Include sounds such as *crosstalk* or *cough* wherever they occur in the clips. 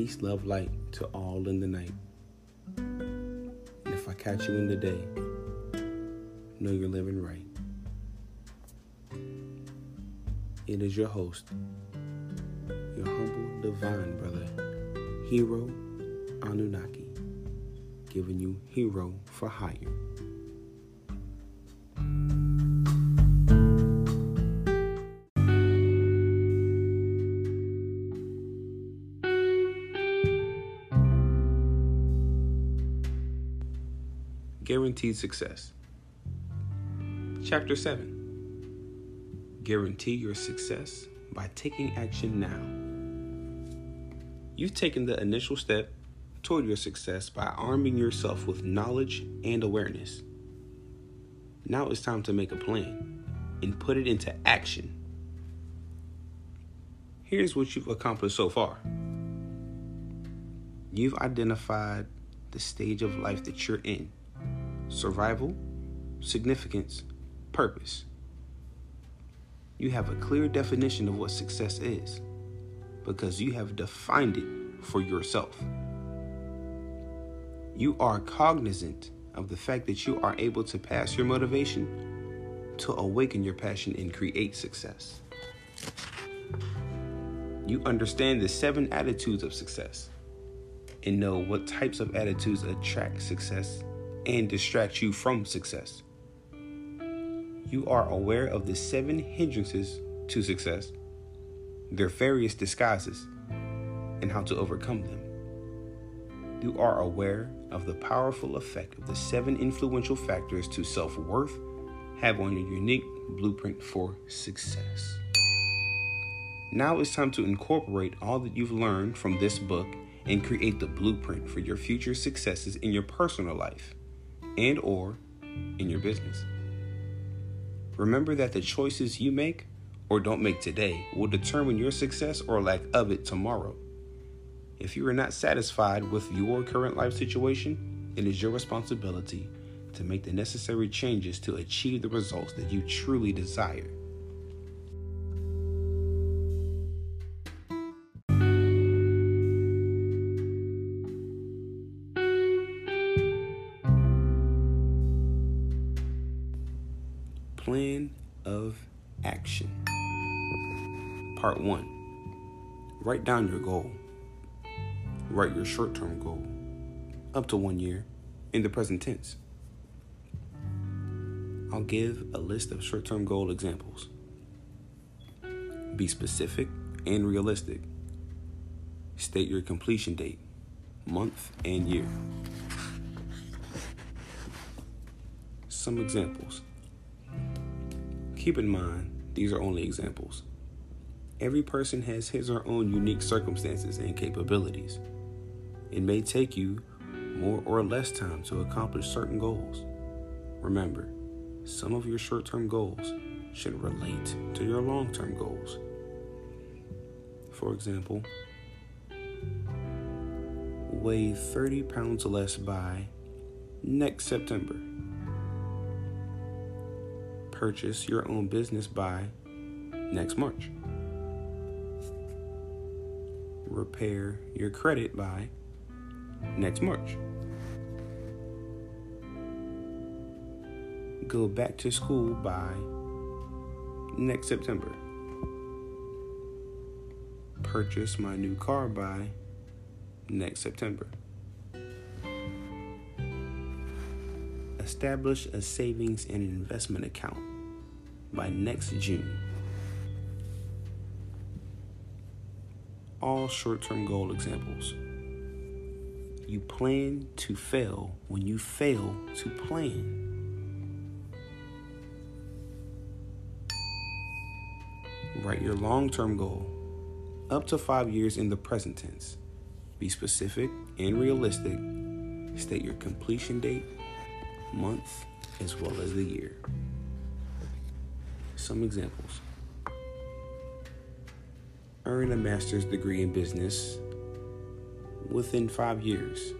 Peace, love, light to all in the night. And if I catch you in the day, know you're living right. It is your host, your humble divine brother, Hero Anunnaki, giving you Hero for Hire. Guaranteed Success. Chapter 7 Guarantee your success by taking action now. You've taken the initial step toward your success by arming yourself with knowledge and awareness. Now it's time to make a plan and put it into action. Here's what you've accomplished so far you've identified the stage of life that you're in survival, significance, purpose. You have a clear definition of what success is because you have defined it for yourself. You are cognizant of the fact that you are able to pass your motivation to awaken your passion and create success. You understand the seven attitudes of success and know what types of attitudes attract success and distract you from success. You are aware of the seven hindrances to success, their various disguises, and how to overcome them. You are aware of the powerful effect of the seven influential factors to self worth have on your unique blueprint for success. Now it's time to incorporate all that you've learned from this book and create the blueprint for your future successes in your personal life and or in your business. Remember that the choices you make or don't make today will determine your success or lack of it tomorrow. If you are not satisfied with your current life situation, it is your responsibility to make the necessary changes to achieve the results that you truly desire. Write down your goal. Write your short term goal, up to one year, in the present tense. I'll give a list of short term goal examples. Be specific and realistic. State your completion date, month, and year. Some examples. Keep in mind, these are only examples. Every person has his or her own unique circumstances and capabilities. It may take you more or less time to accomplish certain goals. Remember, some of your short term goals should relate to your long term goals. For example, weigh 30 pounds less by next September. Purchase your own business by next March. Repair your credit by next March. Go back to school by next September. Purchase my new car by next September. Establish a savings and investment account by next June. All short term goal examples. You plan to fail when you fail to plan. Write your long term goal, up to five years in the present tense. Be specific and realistic. State your completion date, month, as well as the year. Some examples earn a master's degree in business within five years.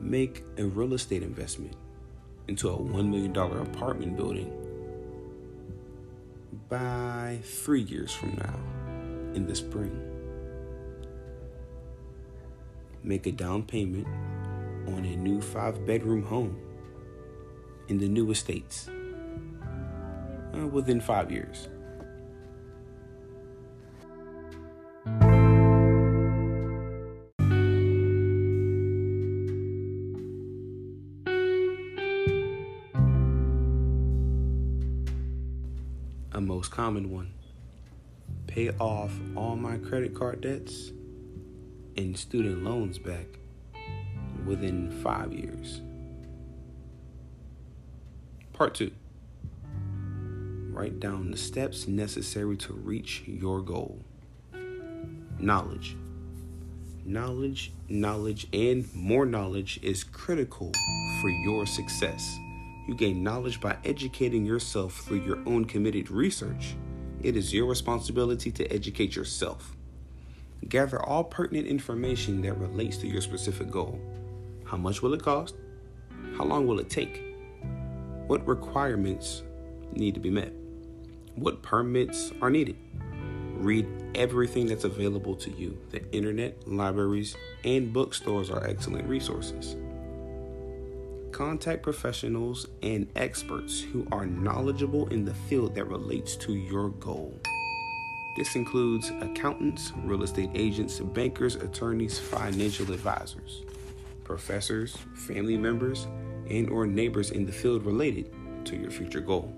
Make a real estate investment into a $1 million apartment building by three years from now, in the spring. Make a down payment on a new five bedroom home in the new estates uh, within five years. A most common one pay off all my credit card debts and student loans back within five years. Part two write down the steps necessary to reach your goal. Knowledge. Knowledge, knowledge, and more knowledge is critical for your success. You gain knowledge by educating yourself through your own committed research. It is your responsibility to educate yourself. Gather all pertinent information that relates to your specific goal. How much will it cost? How long will it take? What requirements need to be met? What permits are needed? Read everything that's available to you. The internet, libraries, and bookstores are excellent resources. Contact professionals and experts who are knowledgeable in the field that relates to your goal. This includes accountants, real estate agents, bankers, attorneys, financial advisors, professors, family members, and or neighbors in the field related to your future goal.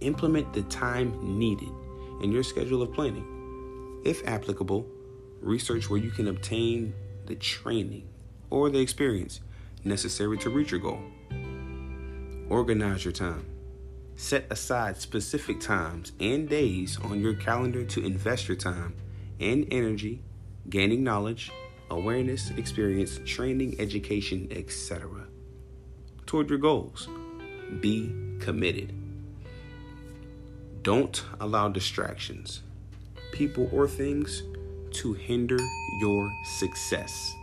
Implement the time needed in your schedule of planning. If applicable, research where you can obtain the training or the experience necessary to reach your goal. Organize your time. Set aside specific times and days on your calendar to invest your time and energy gaining knowledge, awareness, experience, training, education, etc. toward your goals. Be committed. Don't allow distractions, people, or things to hinder your success.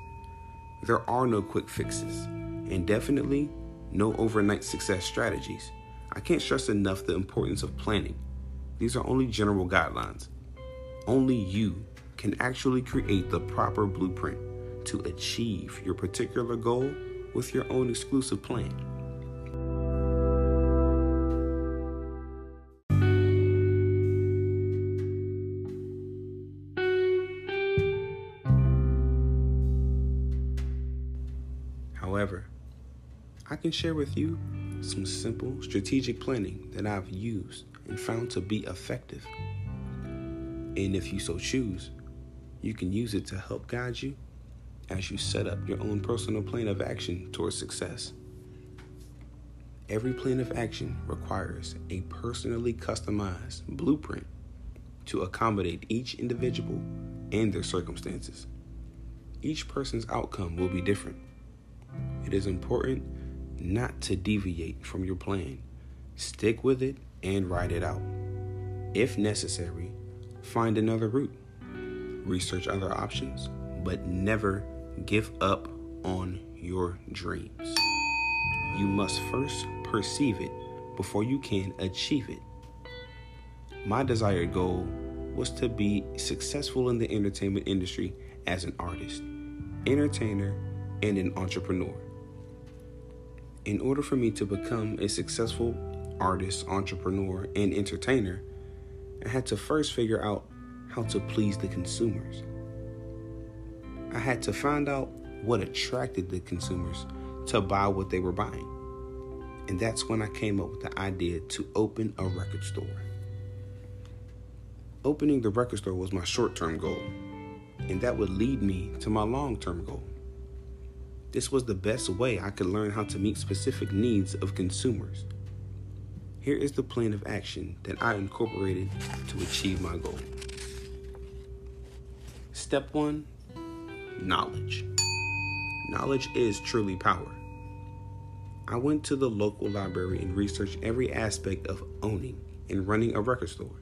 There are no quick fixes, and definitely no overnight success strategies. I can't stress enough the importance of planning. These are only general guidelines. Only you can actually create the proper blueprint to achieve your particular goal with your own exclusive plan. Can share with you some simple strategic planning that I've used and found to be effective. And if you so choose, you can use it to help guide you as you set up your own personal plan of action towards success. Every plan of action requires a personally customized blueprint to accommodate each individual and their circumstances. Each person's outcome will be different. It is important not to deviate from your plan. Stick with it and write it out. If necessary, find another route. Research other options, but never give up on your dreams. You must first perceive it before you can achieve it. My desired goal was to be successful in the entertainment industry as an artist, entertainer, and an entrepreneur in order for me to become a successful artist, entrepreneur, and entertainer, I had to first figure out how to please the consumers. I had to find out what attracted the consumers to buy what they were buying. And that's when I came up with the idea to open a record store. Opening the record store was my short term goal, and that would lead me to my long term goal. This was the best way I could learn how to meet specific needs of consumers. Here is the plan of action that I incorporated to achieve my goal. Step one knowledge. Knowledge is truly power. I went to the local library and researched every aspect of owning and running a record store.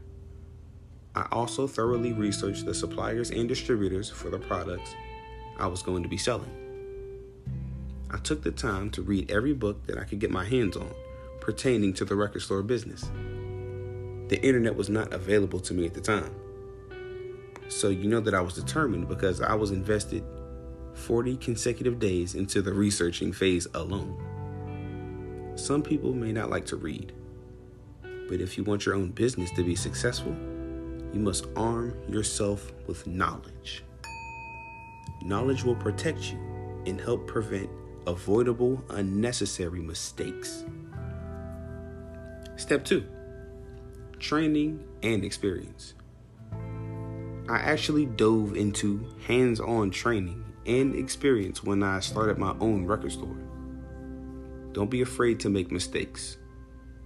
I also thoroughly researched the suppliers and distributors for the products I was going to be selling. I took the time to read every book that I could get my hands on pertaining to the record store business. The internet was not available to me at the time. So you know that I was determined because I was invested 40 consecutive days into the researching phase alone. Some people may not like to read, but if you want your own business to be successful, you must arm yourself with knowledge. Knowledge will protect you and help prevent avoidable, unnecessary mistakes. Step two training and experience. I actually dove into hands on training and experience when I started my own record store. Don't be afraid to make mistakes.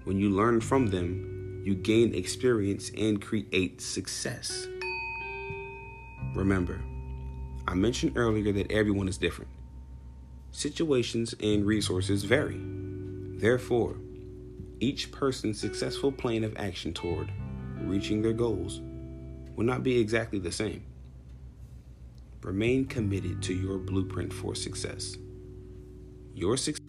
When you learn from them, you gain experience and create success. Remember, I mentioned earlier that everyone is different. Situations and resources vary. Therefore, each person's successful plan of action toward reaching their goals will not be exactly the same. Remain committed to your blueprint for success. Your success.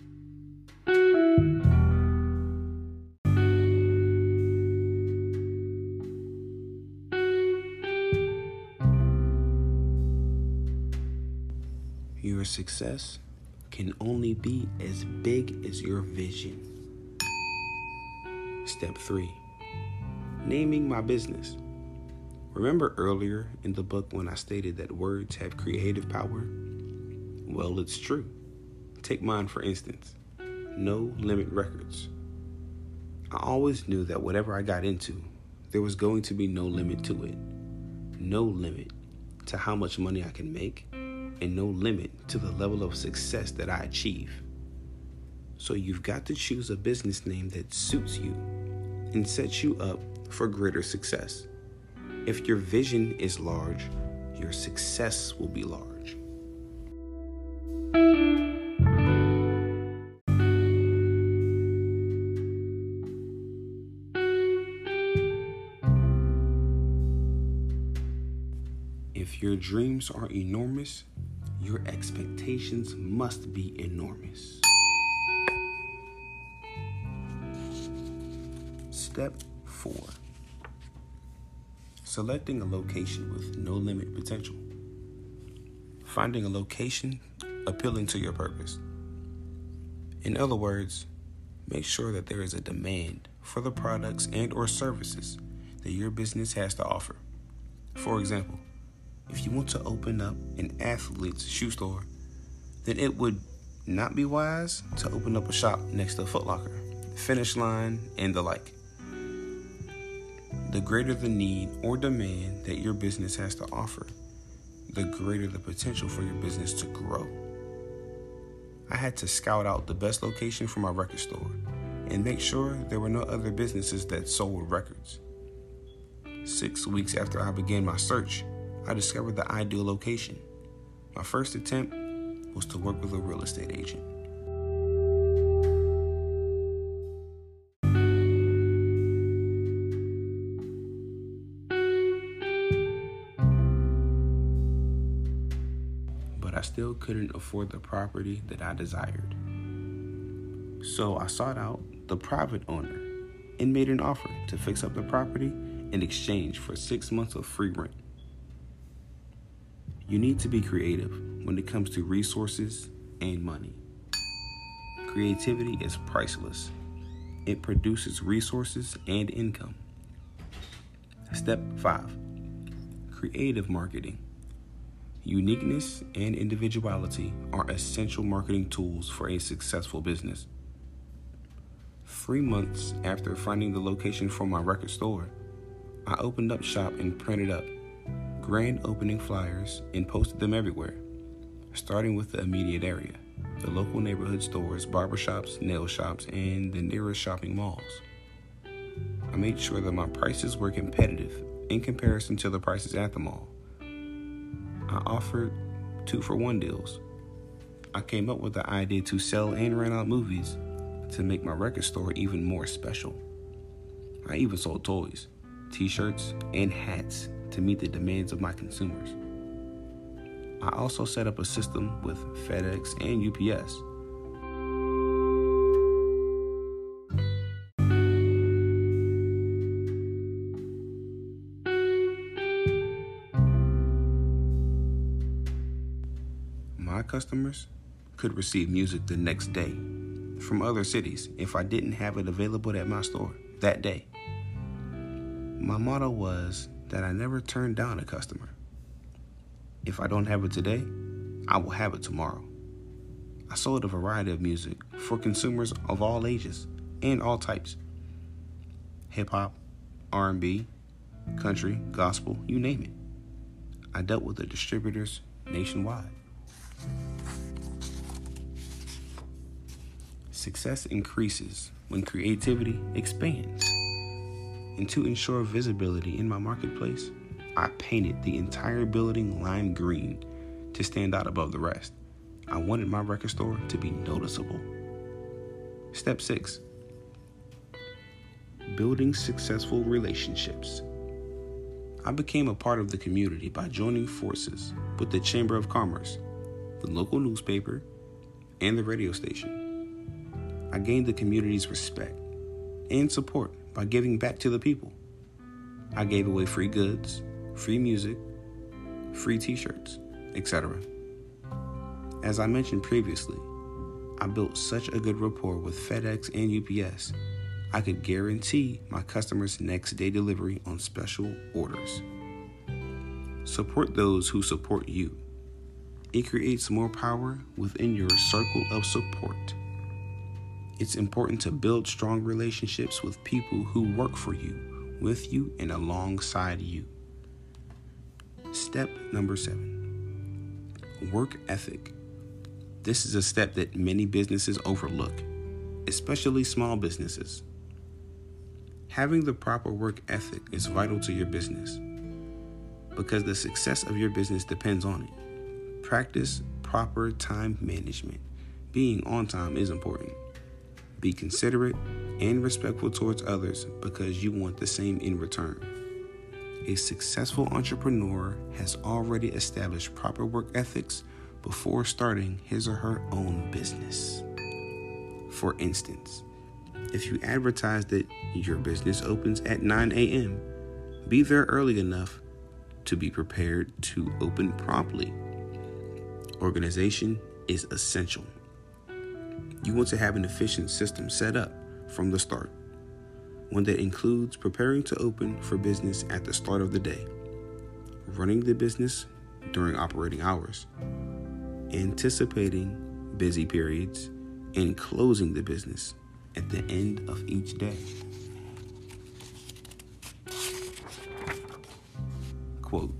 Your success can only be as big as your vision. Step 3 Naming my business. Remember earlier in the book when I stated that words have creative power? Well, it's true. Take mine for instance No Limit Records. I always knew that whatever I got into, there was going to be no limit to it. No limit to how much money I can make, and no limit to the level of success that I achieve. So you've got to choose a business name that suits you and sets you up for greater success. If your vision is large, your success will be large. If your dreams are enormous, your expectations must be enormous. Step 4 Selecting a location with no limit potential. Finding a location appealing to your purpose. In other words, make sure that there is a demand for the products and or services that your business has to offer. For example, if you want to open up an athlete's shoe store, then it would not be wise to open up a shop next to a Foot Locker, Finish Line, and the like the greater the need or demand that your business has to offer, the greater the potential for your business to grow. I had to scout out the best location for my record store and make sure there were no other businesses that sold records. Six weeks after I began my search, I discovered the ideal location. My first attempt was to work with a real estate agent. But I still couldn't afford the property that I desired. So I sought out the private owner and made an offer to fix up the property in exchange for six months of free rent. You need to be creative when it comes to resources and money. Creativity is priceless, it produces resources and income. Step 5 Creative marketing. Uniqueness and individuality are essential marketing tools for a successful business. Three months after finding the location for my record store, I opened up shop and printed up grand opening flyers and posted them everywhere, starting with the immediate area, the local neighborhood stores, barbershops, nail shops, and the nearest shopping malls. I made sure that my prices were competitive in comparison to the prices at the mall. I offered two for one deals. I came up with the idea to sell and rent out movies to make my record store even more special. I even sold toys, t shirts, and hats to meet the demands of my consumers. I also set up a system with FedEx and UPS. My customers could receive music the next day from other cities if I didn't have it available at my store that day. My motto was that I never turn down a customer. If I don't have it today, I will have it tomorrow. I sold a variety of music for consumers of all ages and all types. Hip hop, R&B, country, gospel, you name it. I dealt with the distributors nationwide. Success increases when creativity expands. And to ensure visibility in my marketplace, I painted the entire building lime green to stand out above the rest. I wanted my record store to be noticeable. Step 6 Building successful relationships. I became a part of the community by joining forces with the Chamber of Commerce, the local newspaper, and the radio station. I gained the community's respect and support by giving back to the people. I gave away free goods, free music, free t shirts, etc. As I mentioned previously, I built such a good rapport with FedEx and UPS, I could guarantee my customers next day delivery on special orders. Support those who support you. It creates more power within your circle of support. It's important to build strong relationships with people who work for you, with you, and alongside you. Step number seven work ethic. This is a step that many businesses overlook, especially small businesses. Having the proper work ethic is vital to your business because the success of your business depends on it. Practice proper time management. Being on time is important. Be considerate and respectful towards others because you want the same in return. A successful entrepreneur has already established proper work ethics before starting his or her own business. For instance, if you advertise that your business opens at 9 a.m., be there early enough to be prepared to open promptly. Organization is essential. You want to have an efficient system set up from the start, one that includes preparing to open for business at the start of the day, running the business during operating hours, anticipating busy periods, and closing the business at the end of each day. Quote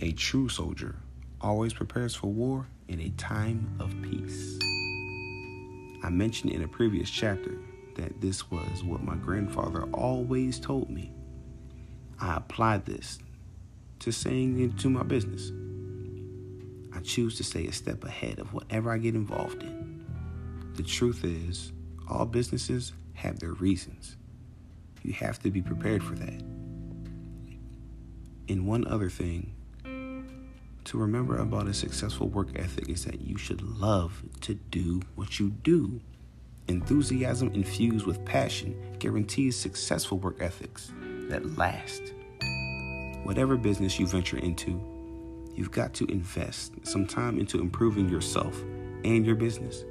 A true soldier always prepares for war in a time of peace. I mentioned in a previous chapter that this was what my grandfather always told me. I applied this to saying it to my business. I choose to stay a step ahead of whatever I get involved in. The truth is, all businesses have their reasons. You have to be prepared for that. And one other thing to remember about a successful work ethic is that you should love to do what you do. Enthusiasm infused with passion guarantees successful work ethics that last. Whatever business you venture into, you've got to invest some time into improving yourself and your business.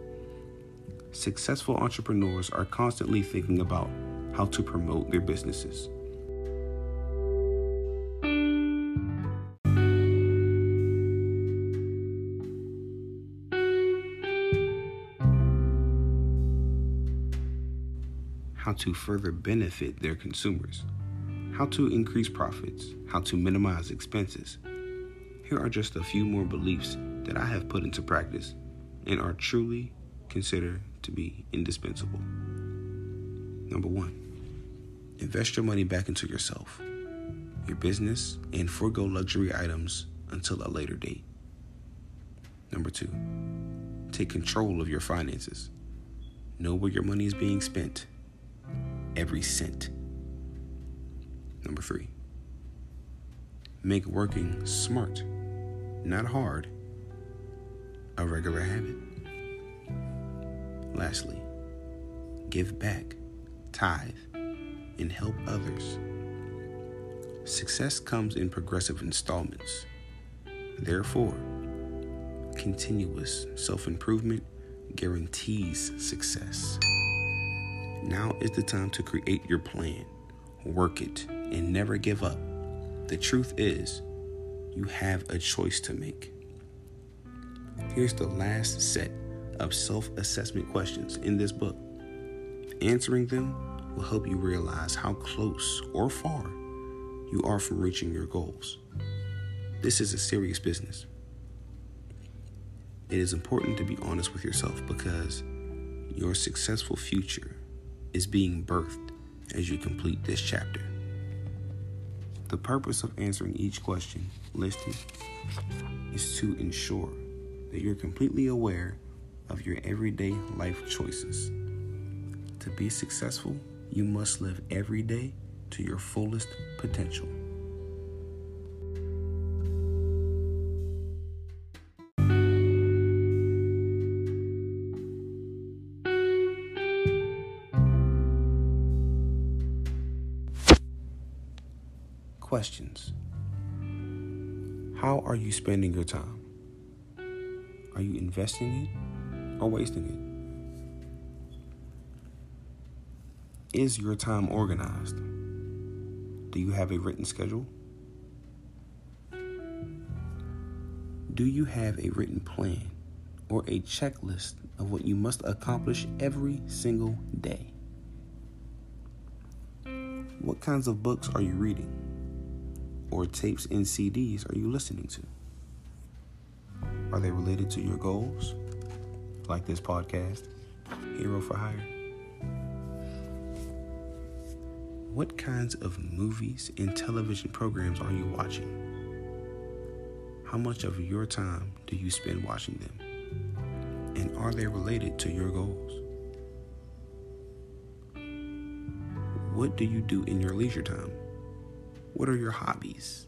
Successful entrepreneurs are constantly thinking about how to promote their businesses. How to further benefit their consumers, how to increase profits, how to minimize expenses. Here are just a few more beliefs that I have put into practice and are truly considered to be indispensable. Number one, invest your money back into yourself, your business, and forego luxury items until a later date. Number two, take control of your finances. Know where your money is being spent, every cent. Number three, make working smart, not hard, a regular habit. Lastly, give back, tithe, and help others. Success comes in progressive installments. Therefore, continuous self improvement guarantees success. Now is the time to create your plan, work it, and never give up. The truth is, you have a choice to make. Here's the last set of self assessment questions in this book. Answering them will help you realize how close or far you are from reaching your goals. This is a serious business. It is important to be honest with yourself because your successful future is being birthed as you complete this chapter. The purpose of answering each question listed is to ensure that you're completely aware of your everyday life choices. To be successful, you must live every day to your fullest potential. Questions How are you spending your time? Are you investing it or wasting it? Is your time organized? Do you have a written schedule? Do you have a written plan or a checklist of what you must accomplish every single day? What kinds of books are you reading? Or tapes and CDs are you listening to? Are they related to your goals? Like this podcast, Hero for Hire? What kinds of movies and television programs are you watching? How much of your time do you spend watching them? And are they related to your goals? What do you do in your leisure time? What are your hobbies?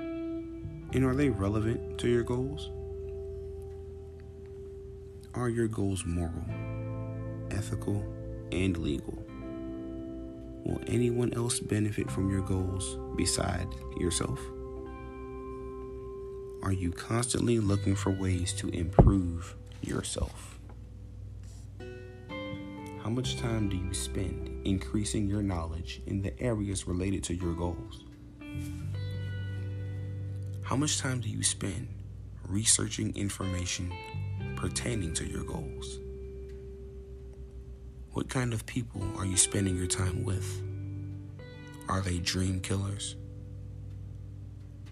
And are they relevant to your goals? Are your goals moral, ethical, and legal? Will anyone else benefit from your goals beside yourself? Are you constantly looking for ways to improve yourself? How much time do you spend increasing your knowledge in the areas related to your goals? How much time do you spend researching information pertaining to your goals? What kind of people are you spending your time with? Are they dream killers?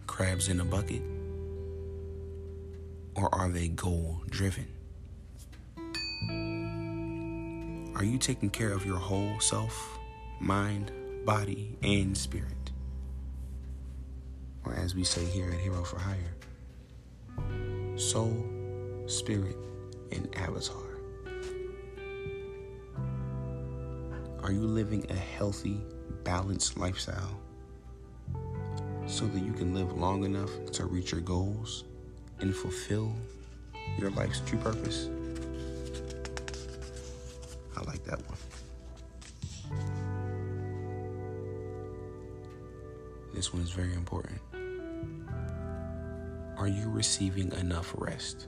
Crabs in a bucket? Or are they goal driven? Are you taking care of your whole self, mind, body, and spirit? Or as we say here at Hero for Hire, soul, spirit, and avatar. Are you living a healthy, balanced lifestyle so that you can live long enough to reach your goals and fulfill your life's true purpose? I like that one. This one is very important. Are you receiving enough rest?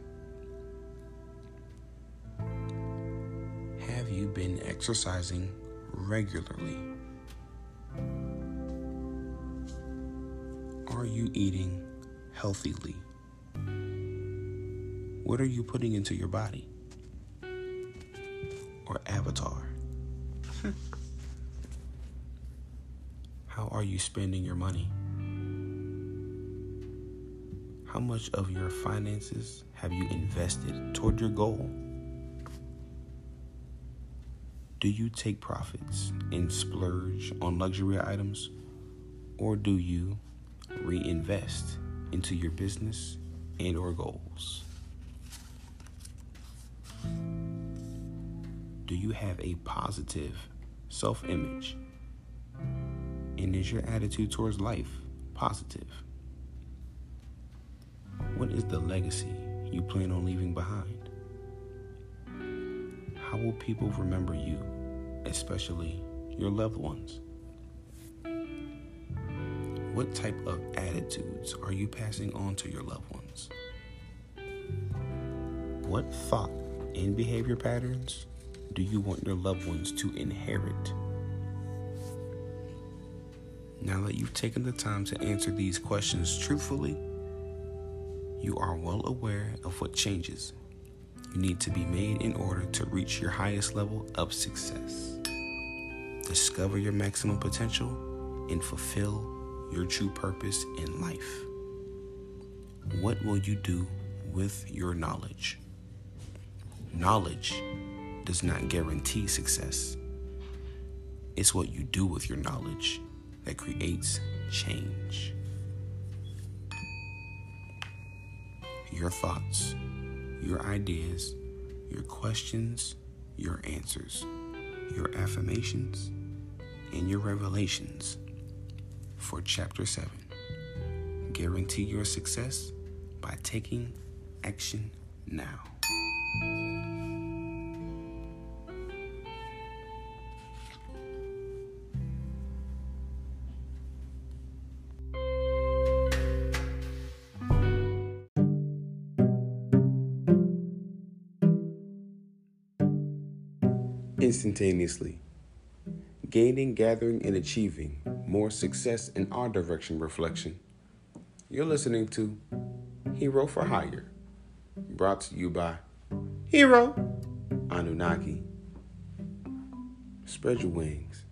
Have you been exercising regularly? Are you eating healthily? What are you putting into your body? Or avatar? *laughs* How are you spending your money? How much of your finances have you invested toward your goal? Do you take profits and splurge on luxury items? Or do you reinvest into your business and or goals? Do you have a positive self-image? And is your attitude towards life positive? What is the legacy you plan on leaving behind? How will people remember you, especially your loved ones? What type of attitudes are you passing on to your loved ones? What thought and behavior patterns do you want your loved ones to inherit? Now that you've taken the time to answer these questions truthfully, you are well aware of what changes you need to be made in order to reach your highest level of success. Discover your maximum potential and fulfill your true purpose in life. What will you do with your knowledge? Knowledge does not guarantee success. It's what you do with your knowledge that creates change. Your thoughts, your ideas, your questions, your answers, your affirmations, and your revelations for Chapter 7. Guarantee your success by taking action now. Instantaneously. Gaining, gathering, and achieving more success in our direction reflection. You're listening to Hero for Hire, brought to you by Hero Anunnaki. Spread your wings